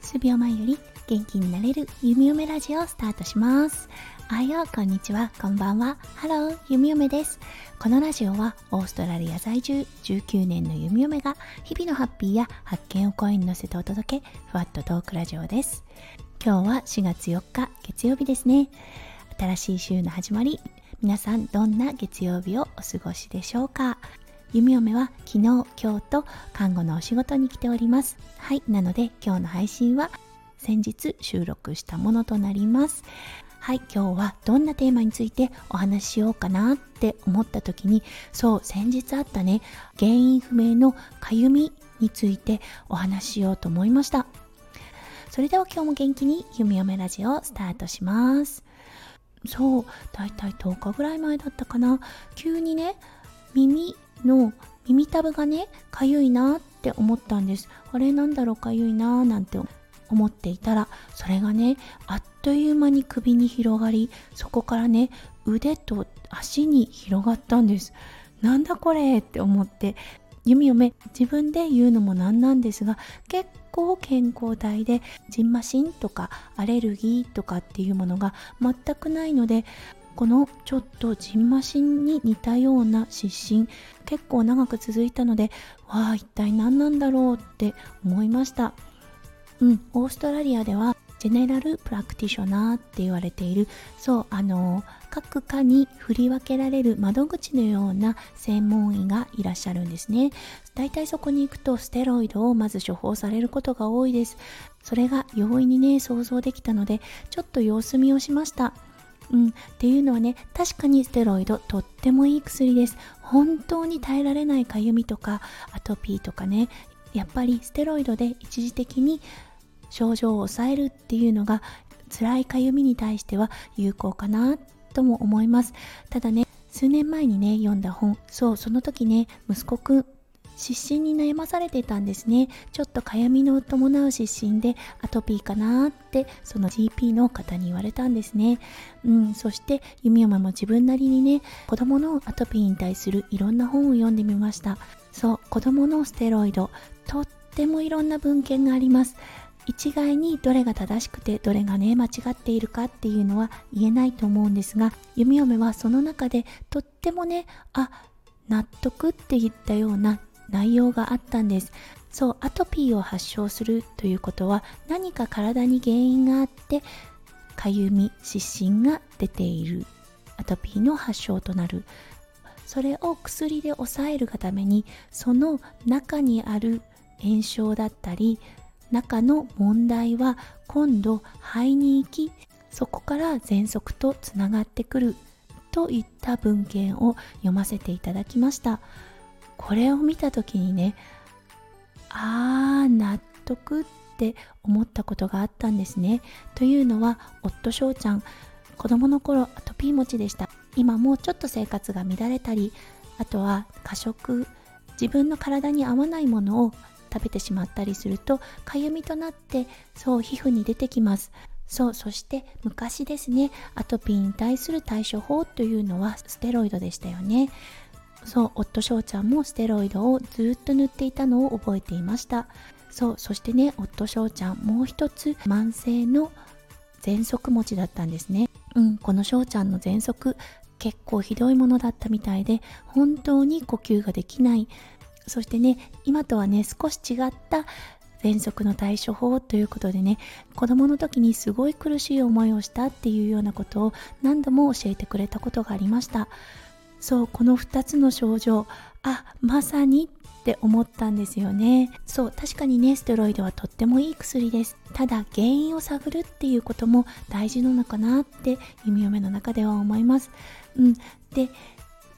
数秒前より元気になれるゆみおめラジオスタートします。あよこんにちは。こんばんは。ハローゆみおめです。このラジオはオーストラリア在住19年のゆみおめが日々のハッピーや発見を声に乗せてお届けふわっとトークラジオです。今日は4月4日月曜日ですね。新しい週の始まり。皆さんどんな月曜日をお過ごしでしょうか？弓嫁は昨日今日と看護のお仕事に来ております。はいなので今日の配信は先日収録したものとなります。はい今日はどんなテーマについてお話ししようかなって思った時にそう先日あったね原因不明のかゆみについてお話ししようと思いました。それでは今日も元気に弓嫁ラジオをスタートします。そうだいたい10日ぐらい前だったかな。急にね耳の耳たぶがねかゆいなって思ったんです。あれなんだろうかゆいななんて思っていたらそれがねあっという間に首に広がりそこからね腕と足に広がったんです。なんだこれって思って弓嫁自分で言うのもなんなんですが結構健康体でじんましんとかアレルギーとかっていうものが全くないのでこのちょっとじんましんに似たような湿疹結構長く続いたのでわあ一体何なんだろうって思いました。うんオーストラリアではジェネラルプラクティショナーって言われている。そうあの各科に振り分けられる窓口のような専門医がいらっしゃるんですね。だいたいそこに行くとステロイドをまず処方されることが多いです。それが容易にね想像できたのでちょっと様子見をしました。うん、っていうのはね確かにステロイドとってもいい薬です。本当に耐えられないかゆみとかアトピーとかねやっぱりステロイドで一時的に症状を抑えるっていうのが辛いかゆみに対しては有効かなとも思います。ただね数年前にね読んだ本そうその時ね息子くん湿疹に悩まされてたんですね。ちょっとかゆみの伴う湿疹でアトピーかなってその GP の方に言われたんですね。うんそして弓嫁も自分なりにね子供のアトピーに対するいろんな本を読んでみました。そう子供のステロイドとってもいろんな文献があります。一概にどれが正しくてどれがね間違っているかっていうのは言えないと思うんですが弓嫁はその中でとってもねあ納得って言ったような内容があったんです。そうアトピーを発症するということは何か体に原因があってかゆみ湿疹が出ている。アトピーの発症となる。それを薬で抑えるがためにその中にある炎症だったり中の問題は今度肺に行きそこから喘息とつながってくるといった文献を読ませていただきました。これを見た時にねあー納得って思ったことがあったんですね。というのは夫翔ちゃん子供の頃アトピー持ちでした。今もうちょっと生活が乱れたりあとは過食自分の体に合わないものを食べてしまったりするとかゆみとなってそう皮膚に出てきます。そうそして昔ですねアトピーに対する対処法というのはステロイドでしたよね。そう夫翔ちゃんもステロイドをずっと塗っていたのを覚えていました。そうそしてね夫翔ちゃんもう一つ慢性の喘息持ちだったんですね。うんこの翔ちゃんの喘息結構ひどいものだったみたいで本当に呼吸ができない。そしてね今とはね少し違った喘息の対処法ということでね子供の時にすごい苦しい思いをしたっていうようなことを何度も教えてくれたことがありました。そうこの2つの症状あまさにって思ったんですよね。そう確かにねステロイドはとってもいい薬です。ただ原因を探るっていうことも大事なのかなって弓嫁の中では思います。うん。で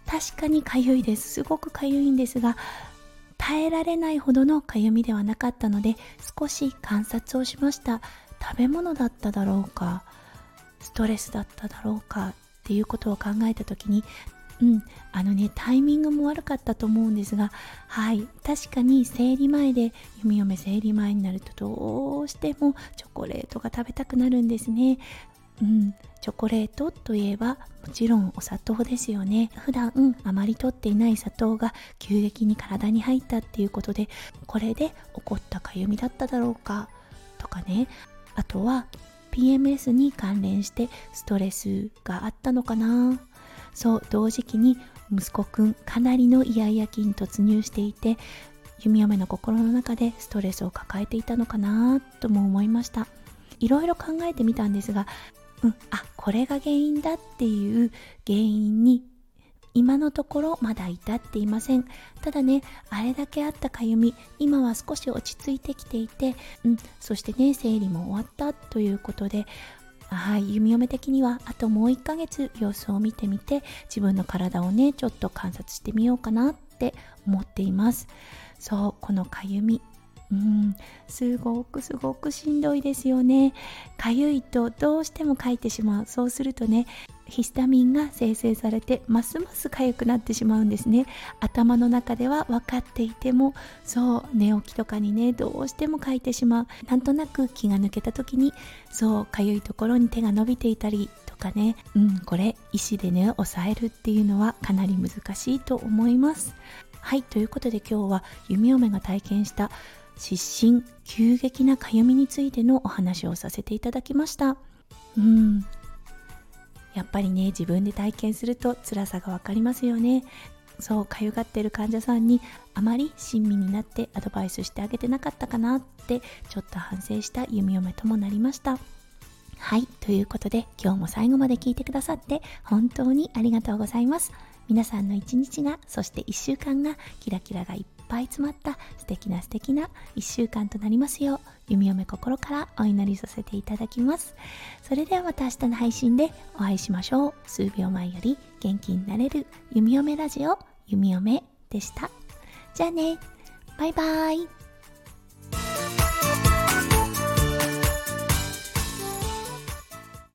確かにかゆいです。すごくかゆいんですが耐えられないほどのかゆみではなかったので少し観察をしました。食べ物だっただろうかストレスだっただろうかっていうことを考えた時にうん。あのねタイミングも悪かったと思うんですがはい。確かに生理前で弓嫁生理前になるとどうしてもチョコレートが食べたくなるんですね。うん、チョコレートといえばもちろんお砂糖ですよね。普段あまり取っていない砂糖が急激に体に入ったっていうことでこれで起こったかゆみだっただろうかとかね。あとは PMS に関連してストレスがあったのかな。そう同時期に息子くんかなりのイヤイヤ期に突入していて弓嫁の心の中でストレスを抱えていたのかなとも思いました。いろいろ考えてみたんですがうん、あこれが原因だっていう原因に今のところまだ至っていません。ただねあれだけあったかゆみ今は少し落ち着いてきていて、うん、そしてね生理も終わったということではい弓嫁的にはあともう1ヶ月様子を見てみて自分の体をねちょっと観察してみようかなって思っています。そうこのかゆみ。うんすごくすごくしんどいですよね。かゆいとどうしてもかいてしまう。そうするとねヒスタミンが生成されてますます痒くなってしまうんですね。頭の中では分かっていてもそう寝起きとかにねどうしてもかいてしまう。なんとなく気が抜けた時にそう痒いところに手が伸びていたりとかね。うんこれ石でね押さえるっていうのはかなり難しいと思います。はいということで今日は弓嫁が体験した失神急激なかゆみについてのお話をさせていただきました。うん。やっぱりね自分で体験すると辛さが分かりますよね。そうかゆがってる患者さんにあまり親身になってアドバイスしてあげてなかったかなってちょっと反省した弓嫁ともなりました。はいということで今日も最後まで聞いてくださって本当にありがとうございます。皆さんの一日がそして1週間がキラキラがいっぱいぱい詰まった素敵な素敵な1週間となりますよう弓嫁心からお祈りさせていただきます。それではまた明日の配信でお会いしましょう。数秒前より元気になれる弓嫁ラジオ弓嫁でした。じゃあね。バイバイ。